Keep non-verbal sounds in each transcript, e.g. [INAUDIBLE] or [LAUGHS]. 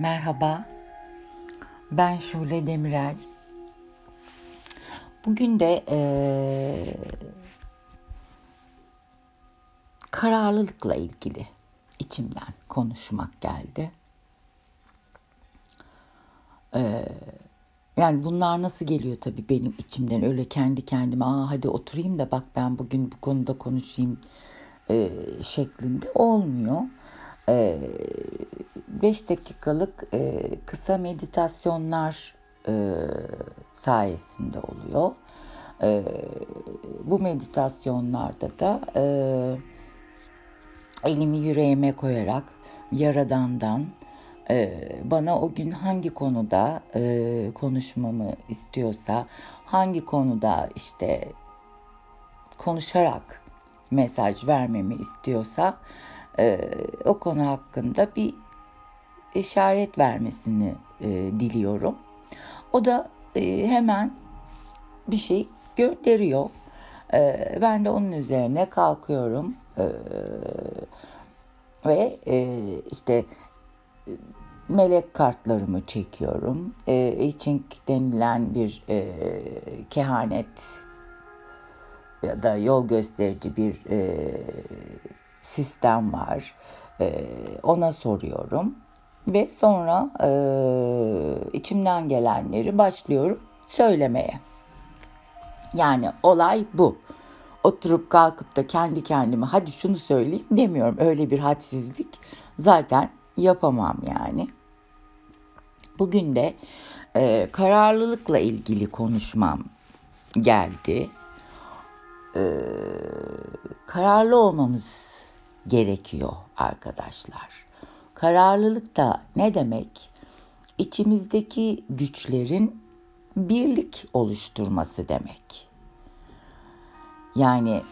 Merhaba, ben Şule Demirel. Bugün de ee, kararlılıkla ilgili içimden konuşmak geldi. Ee, yani bunlar nasıl geliyor tabii benim içimden öyle kendi kendime aa hadi oturayım da bak ben bugün bu konuda konuşayım e, şeklinde olmuyor. 5 dakikalık e, kısa meditasyonlar e, sayesinde oluyor. E, bu meditasyonlarda da elimi yüreğime koyarak Yaradan'dan bana o gün hangi konuda konuşmamı istiyorsa, hangi konuda işte konuşarak mesaj vermemi istiyorsa e, o konu hakkında bir işaret vermesini e, diliyorum. O da e, hemen bir şey gönderiyor. E, ben de onun üzerine kalkıyorum e, ve e, işte melek kartlarımı çekiyorum. E, için denilen bir e, kehanet ya da yol gösterici bir e, sistem var. E, ona soruyorum ve sonra e, içimden gelenleri başlıyorum söylemeye. Yani olay bu. Oturup kalkıp da kendi kendime hadi şunu söyleyeyim demiyorum. Öyle bir hadsizlik zaten yapamam yani. Bugün de e, kararlılıkla ilgili konuşmam geldi. E, kararlı olmamız gerekiyor arkadaşlar. Kararlılık da ne demek? İçimizdeki güçlerin birlik oluşturması demek. Yani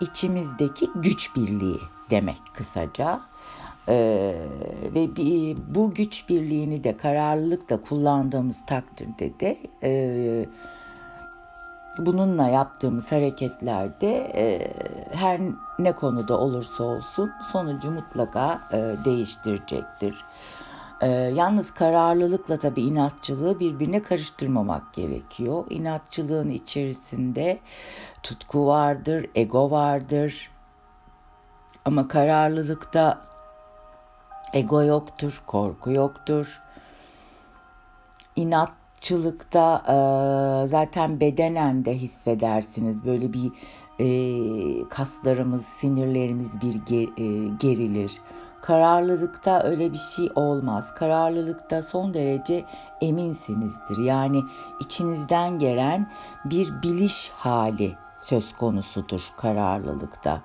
içimizdeki güç birliği demek kısaca. Ee, ve bir, bu güç birliğini de kararlılıkla kullandığımız takdirde de e, bununla yaptığımız hareketlerde e, her ne konuda olursa olsun sonucu mutlaka e, değiştirecektir. E, yalnız kararlılıkla tabii inatçılığı birbirine karıştırmamak gerekiyor. İnatçılığın içerisinde tutku vardır, ego vardır. Ama kararlılıkta ego yoktur, korku yoktur. İnat Çılıkta e, zaten bedenen de hissedersiniz. Böyle bir e, kaslarımız, sinirlerimiz bir ger, e, gerilir. Kararlılıkta öyle bir şey olmaz. Kararlılıkta son derece eminsinizdir. Yani içinizden gelen bir biliş hali söz konusudur kararlılıkta.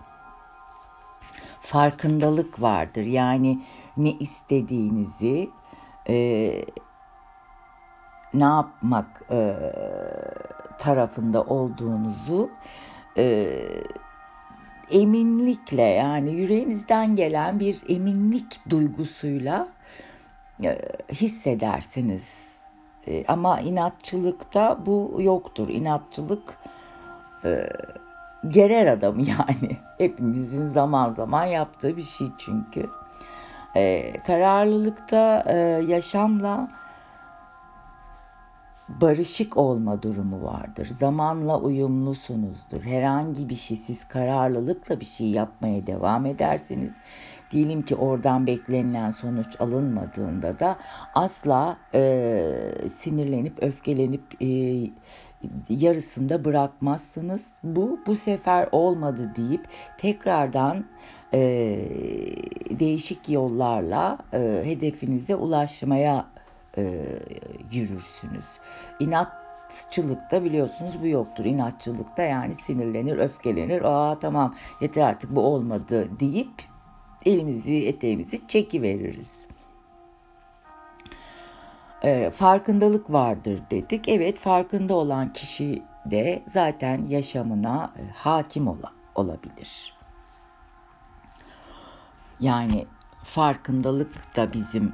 Farkındalık vardır. Yani ne istediğinizi, e, ne yapmak e, tarafında olduğunuzu e, eminlikle yani yüreğinizden gelen bir eminlik duygusuyla e, hissedersiniz. E, ama inatçılıkta bu yoktur. İnatçılık e, gerer adamı yani. [LAUGHS] Hepimizin zaman zaman yaptığı bir şey çünkü. E, kararlılıkta e, yaşamla barışık olma durumu vardır. Zamanla uyumlusunuzdur. Herhangi bir şey siz kararlılıkla bir şey yapmaya devam ederseniz diyelim ki oradan beklenilen sonuç alınmadığında da asla e, sinirlenip öfkelenip e, yarısında bırakmazsınız. Bu bu sefer olmadı deyip tekrardan e, değişik yollarla e, hedefinize ulaşmaya e, yürürsünüz. İnatçılıkta biliyorsunuz bu yoktur. İnatçılıkta yani sinirlenir, öfkelenir. Aa tamam yeter artık bu olmadı deyip elimizi eteğimizi çekiveririz. E, farkındalık vardır dedik. Evet farkında olan kişi de zaten yaşamına e, hakim ola, olabilir. Yani farkındalık da bizim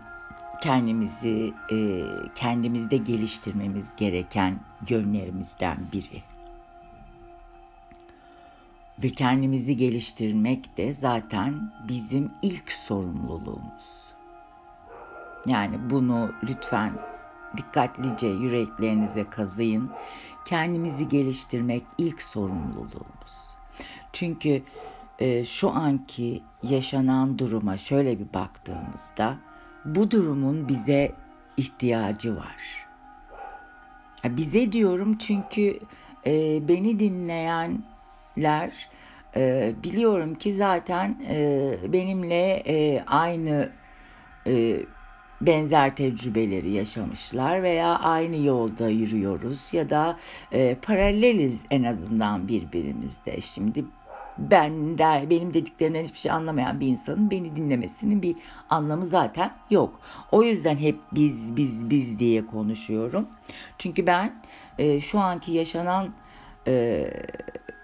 kendimizi e, kendimizde geliştirmemiz gereken yönlerimizden biri. Ve kendimizi geliştirmek de zaten bizim ilk sorumluluğumuz. Yani bunu lütfen dikkatlice yüreklerinize kazıyın. Kendimizi geliştirmek ilk sorumluluğumuz. Çünkü e, şu anki yaşanan duruma şöyle bir baktığımızda bu durumun bize ihtiyacı var. Bize diyorum çünkü e, beni dinleyenler e, biliyorum ki zaten e, benimle e, aynı e, benzer tecrübeleri yaşamışlar veya aynı yolda yürüyoruz ya da e, paraleliz en azından birbirimizde. Şimdi ben de benim dediklerimden hiçbir şey anlamayan bir insanın beni dinlemesinin bir anlamı zaten yok. O yüzden hep biz biz biz diye konuşuyorum. Çünkü ben e, şu anki yaşanan e,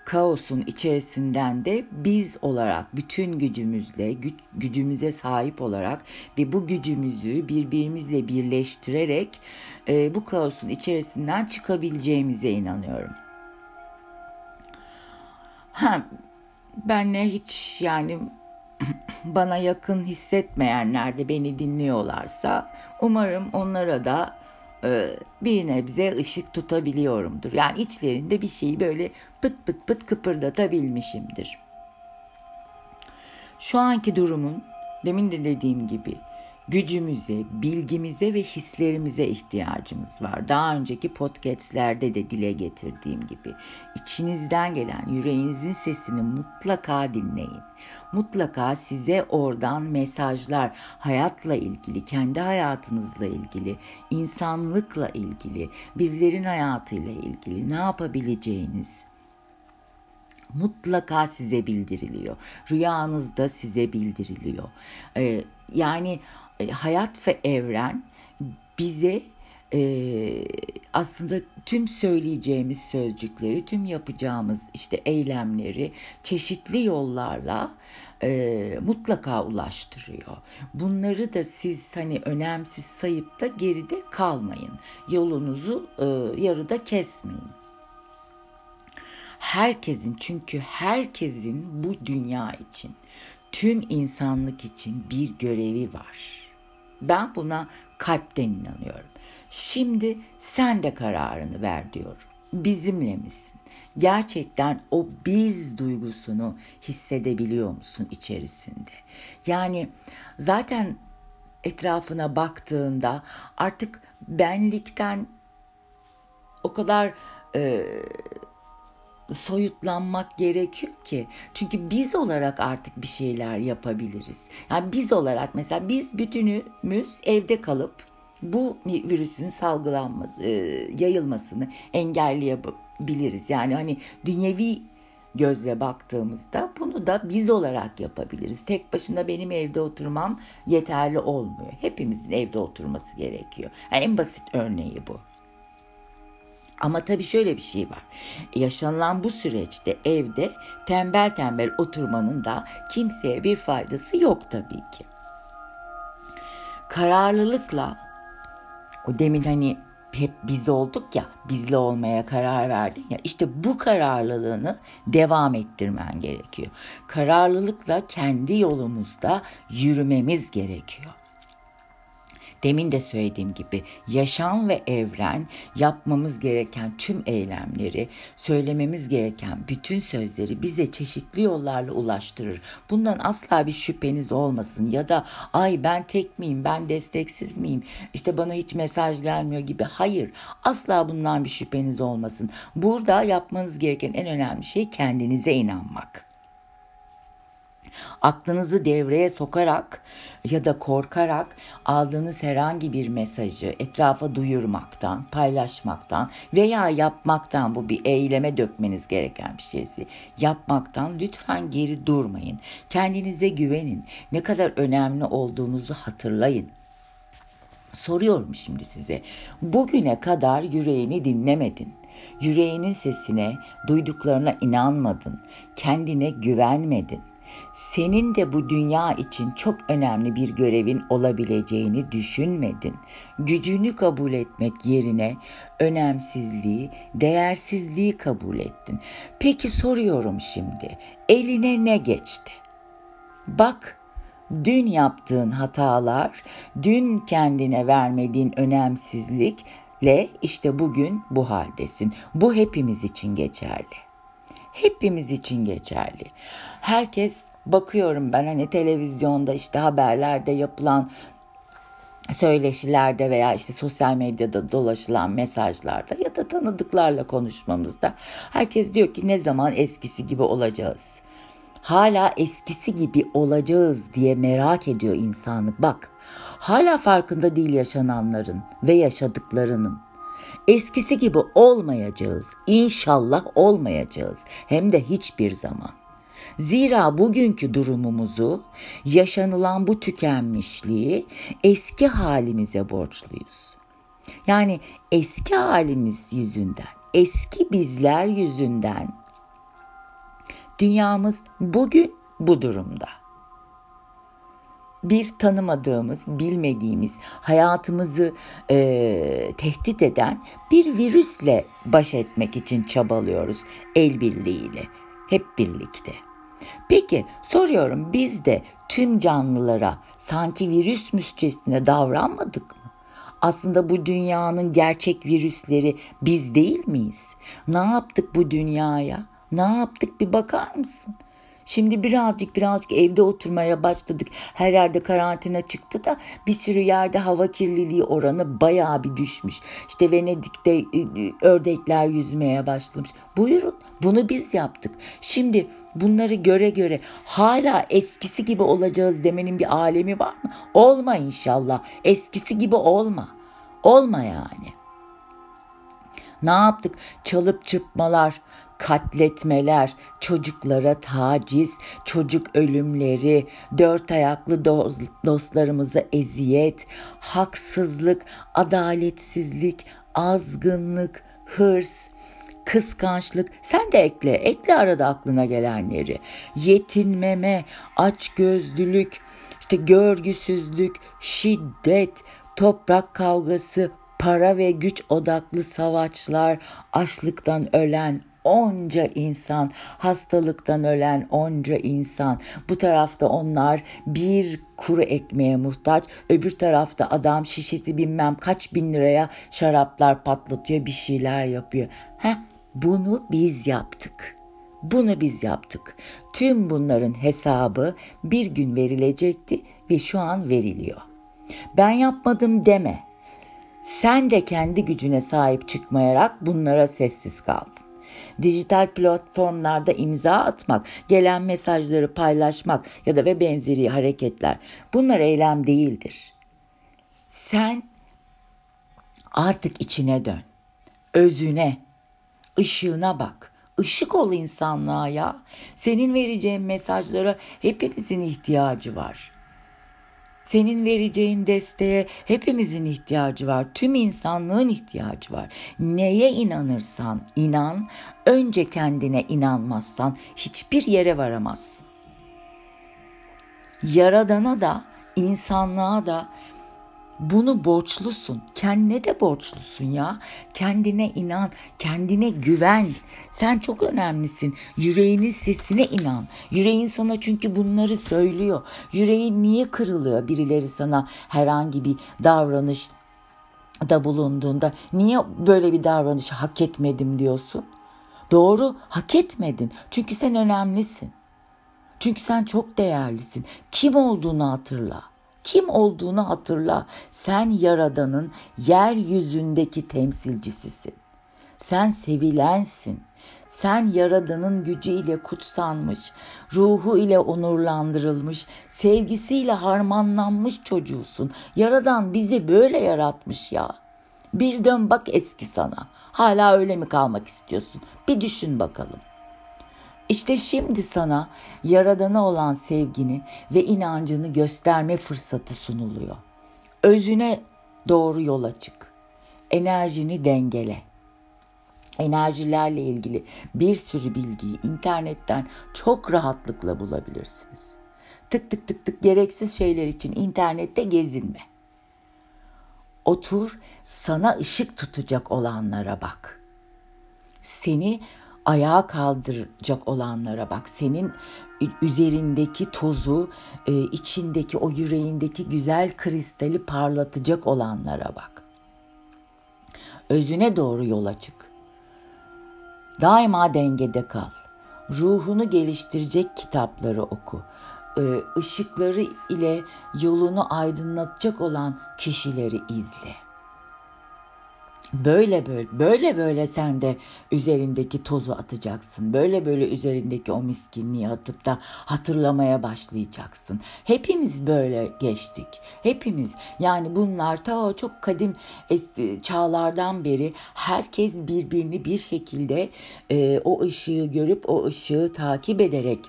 kaosun içerisinden de biz olarak bütün gücümüzle güç, gücümüze sahip olarak ve bu gücümüzü birbirimizle birleştirerek e, bu kaosun içerisinden çıkabileceğimize inanıyorum. Ha, benle hiç yani [CLEARS THROAT] bana yakın hissetmeyenler de beni dinliyorlarsa umarım onlara da e, bir nebze ışık tutabiliyorumdur. Yani içlerinde bir şeyi böyle pıt pıt pıt kıpırdatabilmişimdir. Şu anki durumun demin de dediğim gibi gücümüze, bilgimize ve hislerimize ihtiyacımız var. Daha önceki podcastlerde de dile getirdiğim gibi içinizden gelen yüreğinizin sesini mutlaka dinleyin. Mutlaka size oradan mesajlar hayatla ilgili, kendi hayatınızla ilgili, insanlıkla ilgili, bizlerin hayatıyla ilgili ne yapabileceğiniz, mutlaka size bildiriliyor. Rüyanızda size bildiriliyor. Ee, yani hayat ve evren bize e, aslında tüm söyleyeceğimiz sözcükleri, tüm yapacağımız işte eylemleri çeşitli yollarla e, mutlaka ulaştırıyor. Bunları da siz hani önemsiz sayıp da geride kalmayın. Yolunuzu e, yarıda kesmeyin. Herkesin çünkü herkesin bu dünya için, tüm insanlık için bir görevi var ben buna kalpten inanıyorum. Şimdi sen de kararını ver diyorum. Bizimle misin? Gerçekten o biz duygusunu hissedebiliyor musun içerisinde? Yani zaten etrafına baktığında artık benlikten o kadar e, soyutlanmak gerekiyor ki. Çünkü biz olarak artık bir şeyler yapabiliriz. Yani biz olarak mesela biz bütünümüz evde kalıp bu virüsün salgılanması, e, yayılmasını engelleyebiliriz. Yani hani dünyevi gözle baktığımızda bunu da biz olarak yapabiliriz. Tek başına benim evde oturmam yeterli olmuyor. Hepimizin evde oturması gerekiyor. Yani en basit örneği bu. Ama tabii şöyle bir şey var. Yaşanılan bu süreçte evde tembel tembel oturmanın da kimseye bir faydası yok tabii ki. Kararlılıkla o demin hani hep biz olduk ya, bizle olmaya karar verdin ya. İşte bu kararlılığını devam ettirmen gerekiyor. Kararlılıkla kendi yolumuzda yürümemiz gerekiyor. Demin de söylediğim gibi yaşam ve evren yapmamız gereken tüm eylemleri, söylememiz gereken bütün sözleri bize çeşitli yollarla ulaştırır. Bundan asla bir şüpheniz olmasın ya da ay ben tek miyim, ben desteksiz miyim, işte bana hiç mesaj gelmiyor gibi. Hayır, asla bundan bir şüpheniz olmasın. Burada yapmanız gereken en önemli şey kendinize inanmak. Aklınızı devreye sokarak ya da korkarak aldığınız herhangi bir mesajı etrafa duyurmaktan, paylaşmaktan veya yapmaktan bu bir eyleme dökmeniz gereken bir şeysi. Yapmaktan lütfen geri durmayın. Kendinize güvenin. Ne kadar önemli olduğunuzu hatırlayın. Soruyorum şimdi size. Bugüne kadar yüreğini dinlemedin. Yüreğinin sesine, duyduklarına inanmadın. Kendine güvenmedin senin de bu dünya için çok önemli bir görevin olabileceğini düşünmedin. Gücünü kabul etmek yerine önemsizliği, değersizliği kabul ettin. Peki soruyorum şimdi, eline ne geçti? Bak, dün yaptığın hatalar, dün kendine vermediğin önemsizlikle işte bugün bu haldesin. Bu hepimiz için geçerli. Hepimiz için geçerli. Herkes bakıyorum ben hani televizyonda işte haberlerde yapılan söyleşilerde veya işte sosyal medyada dolaşılan mesajlarda ya da tanıdıklarla konuşmamızda herkes diyor ki ne zaman eskisi gibi olacağız. Hala eskisi gibi olacağız diye merak ediyor insanlık. Bak hala farkında değil yaşananların ve yaşadıklarının. Eskisi gibi olmayacağız. İnşallah olmayacağız. Hem de hiçbir zaman. Zira bugünkü durumumuzu, yaşanılan bu tükenmişliği eski halimize borçluyuz. Yani eski halimiz yüzünden, eski bizler yüzünden dünyamız bugün bu durumda. Bir tanımadığımız, bilmediğimiz, hayatımızı e, tehdit eden bir virüsle baş etmek için çabalıyoruz el birliğiyle, hep birlikte. Peki soruyorum biz de tüm canlılara sanki virüsmüşçesine davranmadık mı? Aslında bu dünyanın gerçek virüsleri biz değil miyiz? Ne yaptık bu dünyaya? Ne yaptık bir bakar mısın? Şimdi birazcık birazcık evde oturmaya başladık. Her yerde karantina çıktı da bir sürü yerde hava kirliliği oranı bayağı bir düşmüş. İşte Venedik'te e, e, ördekler yüzmeye başlamış. Buyurun bunu biz yaptık. Şimdi bunları göre göre hala eskisi gibi olacağız demenin bir alemi var mı? Olma inşallah. Eskisi gibi olma. Olma yani. Ne yaptık? Çalıp çırpmalar, katletmeler, çocuklara taciz, çocuk ölümleri, dört ayaklı dostlarımıza eziyet, haksızlık, adaletsizlik, azgınlık, hırs, kıskançlık. Sen de ekle ekle arada aklına gelenleri. Yetinmeme açgözlülük işte görgüsüzlük şiddet toprak kavgası para ve güç odaklı savaşlar açlıktan ölen onca insan, hastalıktan ölen onca insan. Bu tarafta onlar bir kuru ekmeğe muhtaç, öbür tarafta adam şişesi bilmem kaç bin liraya şaraplar patlatıyor, bir şeyler yapıyor. Heh, bunu biz yaptık. Bunu biz yaptık. Tüm bunların hesabı bir gün verilecekti ve şu an veriliyor. Ben yapmadım deme. Sen de kendi gücüne sahip çıkmayarak bunlara sessiz kaldın. Dijital platformlarda imza atmak, gelen mesajları paylaşmak ya da ve benzeri hareketler bunlar eylem değildir. Sen artık içine dön. Özüne, ışığına bak. Işık ol insanlığa ya. Senin vereceğin mesajlara hepimizin ihtiyacı var. Senin vereceğin desteğe hepimizin ihtiyacı var. Tüm insanlığın ihtiyacı var. Neye inanırsan inan, önce kendine inanmazsan hiçbir yere varamazsın. Yaradana da, insanlığa da bunu borçlusun. Kendine de borçlusun ya. Kendine inan, kendine güven. Sen çok önemlisin. Yüreğinin sesine inan. Yüreğin sana çünkü bunları söylüyor. Yüreğin niye kırılıyor birileri sana herhangi bir davranış da bulunduğunda niye böyle bir davranışı hak etmedim diyorsun? Doğru, hak etmedin. Çünkü sen önemlisin. Çünkü sen çok değerlisin. Kim olduğunu hatırla. Kim olduğunu hatırla. Sen Yaradan'ın yeryüzündeki temsilcisisin. Sen sevilensin. Sen Yaradan'ın gücüyle kutsanmış, ruhu ile onurlandırılmış, sevgisiyle harmanlanmış çocuğusun. Yaradan bizi böyle yaratmış ya. Bir dön bak eski sana. Hala öyle mi kalmak istiyorsun? Bir düşün bakalım. İşte şimdi sana yaradana olan sevgini ve inancını gösterme fırsatı sunuluyor. Özüne doğru yola çık. Enerjini dengele. Enerjilerle ilgili bir sürü bilgiyi internetten çok rahatlıkla bulabilirsiniz. Tık tık tık tık gereksiz şeyler için internette gezinme. Otur, sana ışık tutacak olanlara bak. Seni ayağa kaldıracak olanlara bak. Senin üzerindeki tozu, e, içindeki o yüreğindeki güzel kristali parlatacak olanlara bak. Özüne doğru yola çık. Daima dengede kal. Ruhunu geliştirecek kitapları oku. Işıkları ile yolunu aydınlatacak olan kişileri izle.'' Böyle böyle böyle böyle sen de üzerindeki tozu atacaksın. Böyle böyle üzerindeki o miskinliği atıp da hatırlamaya başlayacaksın. Hepimiz böyle geçtik. Hepimiz yani bunlar ta çok kadim çağlardan beri herkes birbirini bir şekilde e, o ışığı görüp o ışığı takip ederek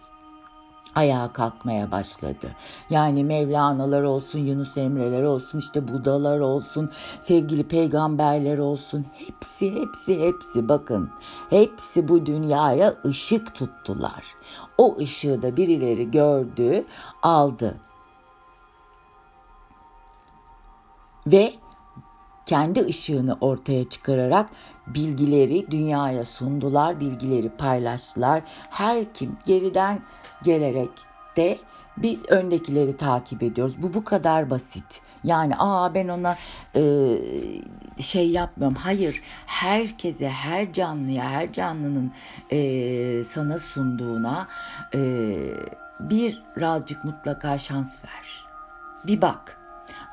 ayağa kalkmaya başladı. Yani Mevlana'lar olsun, Yunus Emre'ler olsun, işte Budalar olsun, sevgili peygamberler olsun. Hepsi, hepsi, hepsi bakın. Hepsi bu dünyaya ışık tuttular. O ışığı da birileri gördü, aldı. Ve kendi ışığını ortaya çıkararak bilgileri dünyaya sundular, bilgileri paylaştılar. Her kim geriden gelerek de biz öndekileri takip ediyoruz. Bu bu kadar basit. Yani aa ben ona e, şey yapmıyorum. Hayır herkese her canlıya her canlının e, sana sunduğuna e, bir birazcık mutlaka şans ver. Bir bak.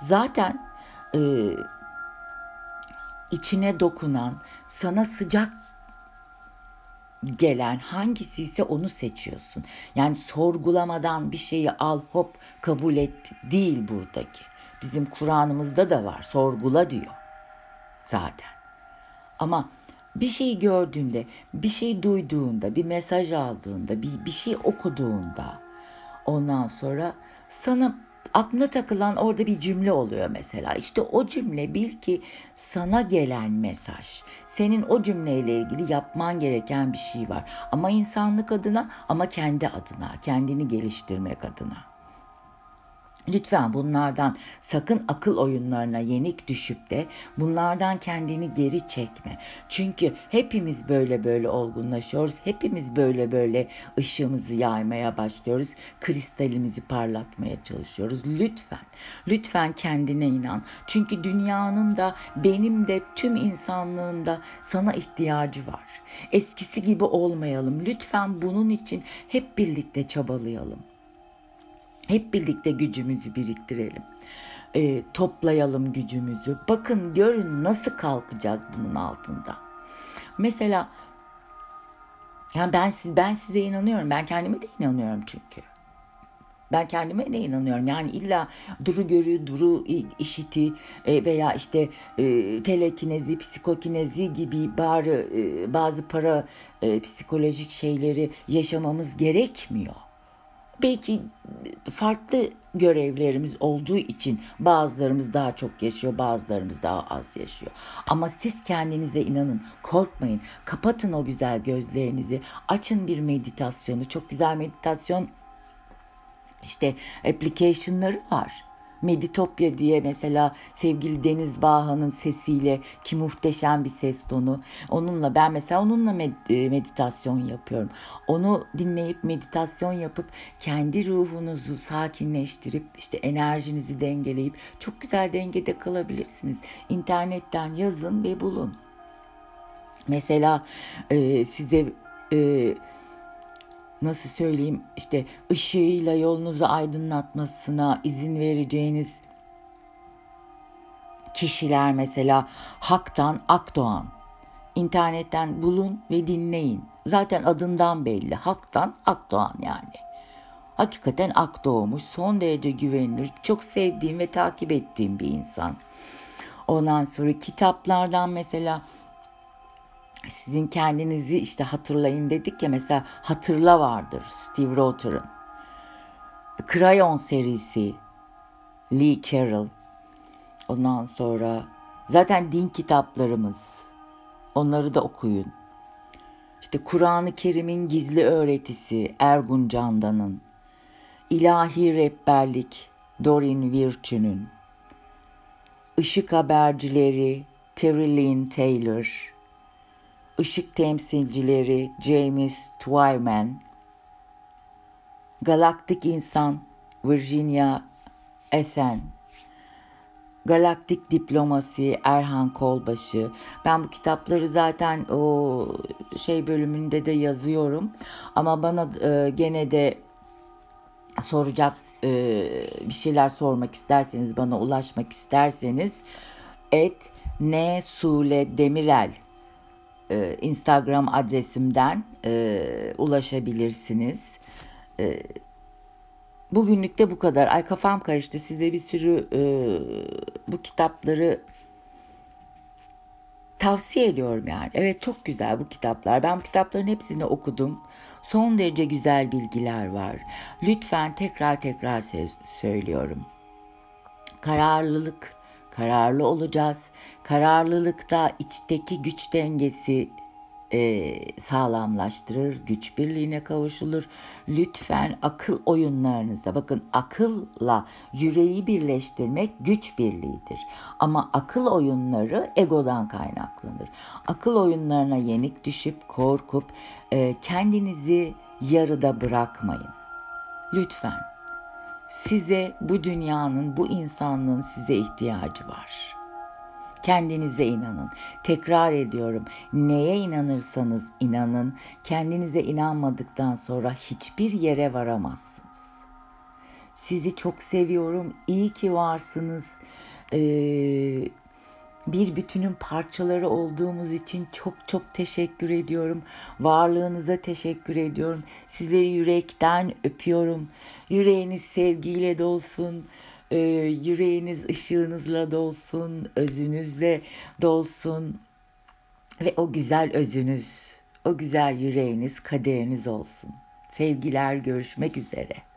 Zaten e, içine dokunan sana sıcak gelen hangisi ise onu seçiyorsun. Yani sorgulamadan bir şeyi al hop kabul et değil buradaki. Bizim Kur'an'ımızda da var sorgula diyor zaten. Ama bir şey gördüğünde, bir şey duyduğunda, bir mesaj aldığında, bir, bir şey okuduğunda ondan sonra sana aklına takılan orada bir cümle oluyor mesela. İşte o cümle bil ki sana gelen mesaj. Senin o cümleyle ilgili yapman gereken bir şey var. Ama insanlık adına ama kendi adına, kendini geliştirmek adına. Lütfen bunlardan sakın akıl oyunlarına yenik düşüp de bunlardan kendini geri çekme. Çünkü hepimiz böyle böyle olgunlaşıyoruz. Hepimiz böyle böyle ışığımızı yaymaya başlıyoruz. Kristalimizi parlatmaya çalışıyoruz. Lütfen, lütfen kendine inan. Çünkü dünyanın da benim de tüm insanlığın da sana ihtiyacı var. Eskisi gibi olmayalım. Lütfen bunun için hep birlikte çabalayalım. Hep birlikte gücümüzü biriktirelim. E, toplayalım gücümüzü. Bakın görün nasıl kalkacağız bunun altında. Mesela yani ben siz ben size inanıyorum. Ben kendime de inanıyorum çünkü. Ben kendime de inanıyorum. Yani illa duru görü, duru işiti e, veya işte e, telekinezi, psikokinezi gibi bari e, bazı para psikolojik şeyleri yaşamamız gerekmiyor belki farklı görevlerimiz olduğu için bazılarımız daha çok yaşıyor, bazılarımız daha az yaşıyor. Ama siz kendinize inanın, korkmayın. Kapatın o güzel gözlerinizi, açın bir meditasyonu. Çok güzel meditasyon işte application'ları var. Meditopya diye mesela sevgili Deniz Baha'nın sesiyle ki muhteşem bir ses tonu. Onunla ben mesela onunla med- e, meditasyon yapıyorum. Onu dinleyip meditasyon yapıp kendi ruhunuzu sakinleştirip işte enerjinizi dengeleyip çok güzel dengede kalabilirsiniz. İnternetten yazın ve bulun. Mesela e, size e, nasıl söyleyeyim işte ışığıyla yolunuzu aydınlatmasına izin vereceğiniz kişiler mesela Hak'tan Akdoğan. İnternetten bulun ve dinleyin. Zaten adından belli. Hak'tan Akdoğan yani. Hakikaten ak doğmuş, son derece güvenilir, çok sevdiğim ve takip ettiğim bir insan. Ondan sonra kitaplardan mesela sizin kendinizi işte hatırlayın dedik ya mesela Hatırla vardır Steve Rother'ın. Crayon serisi Lee Carroll. Ondan sonra zaten din kitaplarımız. Onları da okuyun. İşte Kur'an-ı Kerim'in gizli öğretisi Ergun Candan'ın. İlahi Rehberlik Dorin Virtue'nün. Işık Habercileri Terry Lynn Taylor. Işık temsilcileri James Twyman, galaktik insan Virginia Esen, Galaktik Diplomasi Erhan Kolbaşı. Ben bu kitapları zaten o şey bölümünde de yazıyorum. Ama bana e, gene de soracak e, bir şeyler sormak isterseniz, bana ulaşmak isterseniz et ne sule demirel e, Instagram adresimden e, ulaşabilirsiniz. E, bugünlük de bu kadar. Ay kafam karıştı. Size bir sürü e, bu kitapları tavsiye ediyorum yani. Evet çok güzel bu kitaplar. Ben bu kitapların hepsini okudum. Son derece güzel bilgiler var. Lütfen tekrar tekrar söylüyorum. Kararlılık, kararlı olacağız. Kararlılıkta içteki güç dengesi e, sağlamlaştırır, güç birliğine kavuşulur. Lütfen akıl oyunlarınızda bakın akılla yüreği birleştirmek güç birliğidir. Ama akıl oyunları egodan kaynaklanır. Akıl oyunlarına yenik düşüp korkup e, kendinizi yarıda bırakmayın. Lütfen size bu dünyanın, bu insanlığın size ihtiyacı var.'' Kendinize inanın. Tekrar ediyorum. Neye inanırsanız inanın, kendinize inanmadıktan sonra hiçbir yere varamazsınız. Sizi çok seviyorum. İyi ki varsınız. Ee, bir bütünün parçaları olduğumuz için çok çok teşekkür ediyorum. Varlığınıza teşekkür ediyorum. Sizleri yürekten öpüyorum. Yüreğiniz sevgiyle dolsun e, yüreğiniz ışığınızla dolsun, özünüzle dolsun ve o güzel özünüz, o güzel yüreğiniz kaderiniz olsun. Sevgiler görüşmek üzere.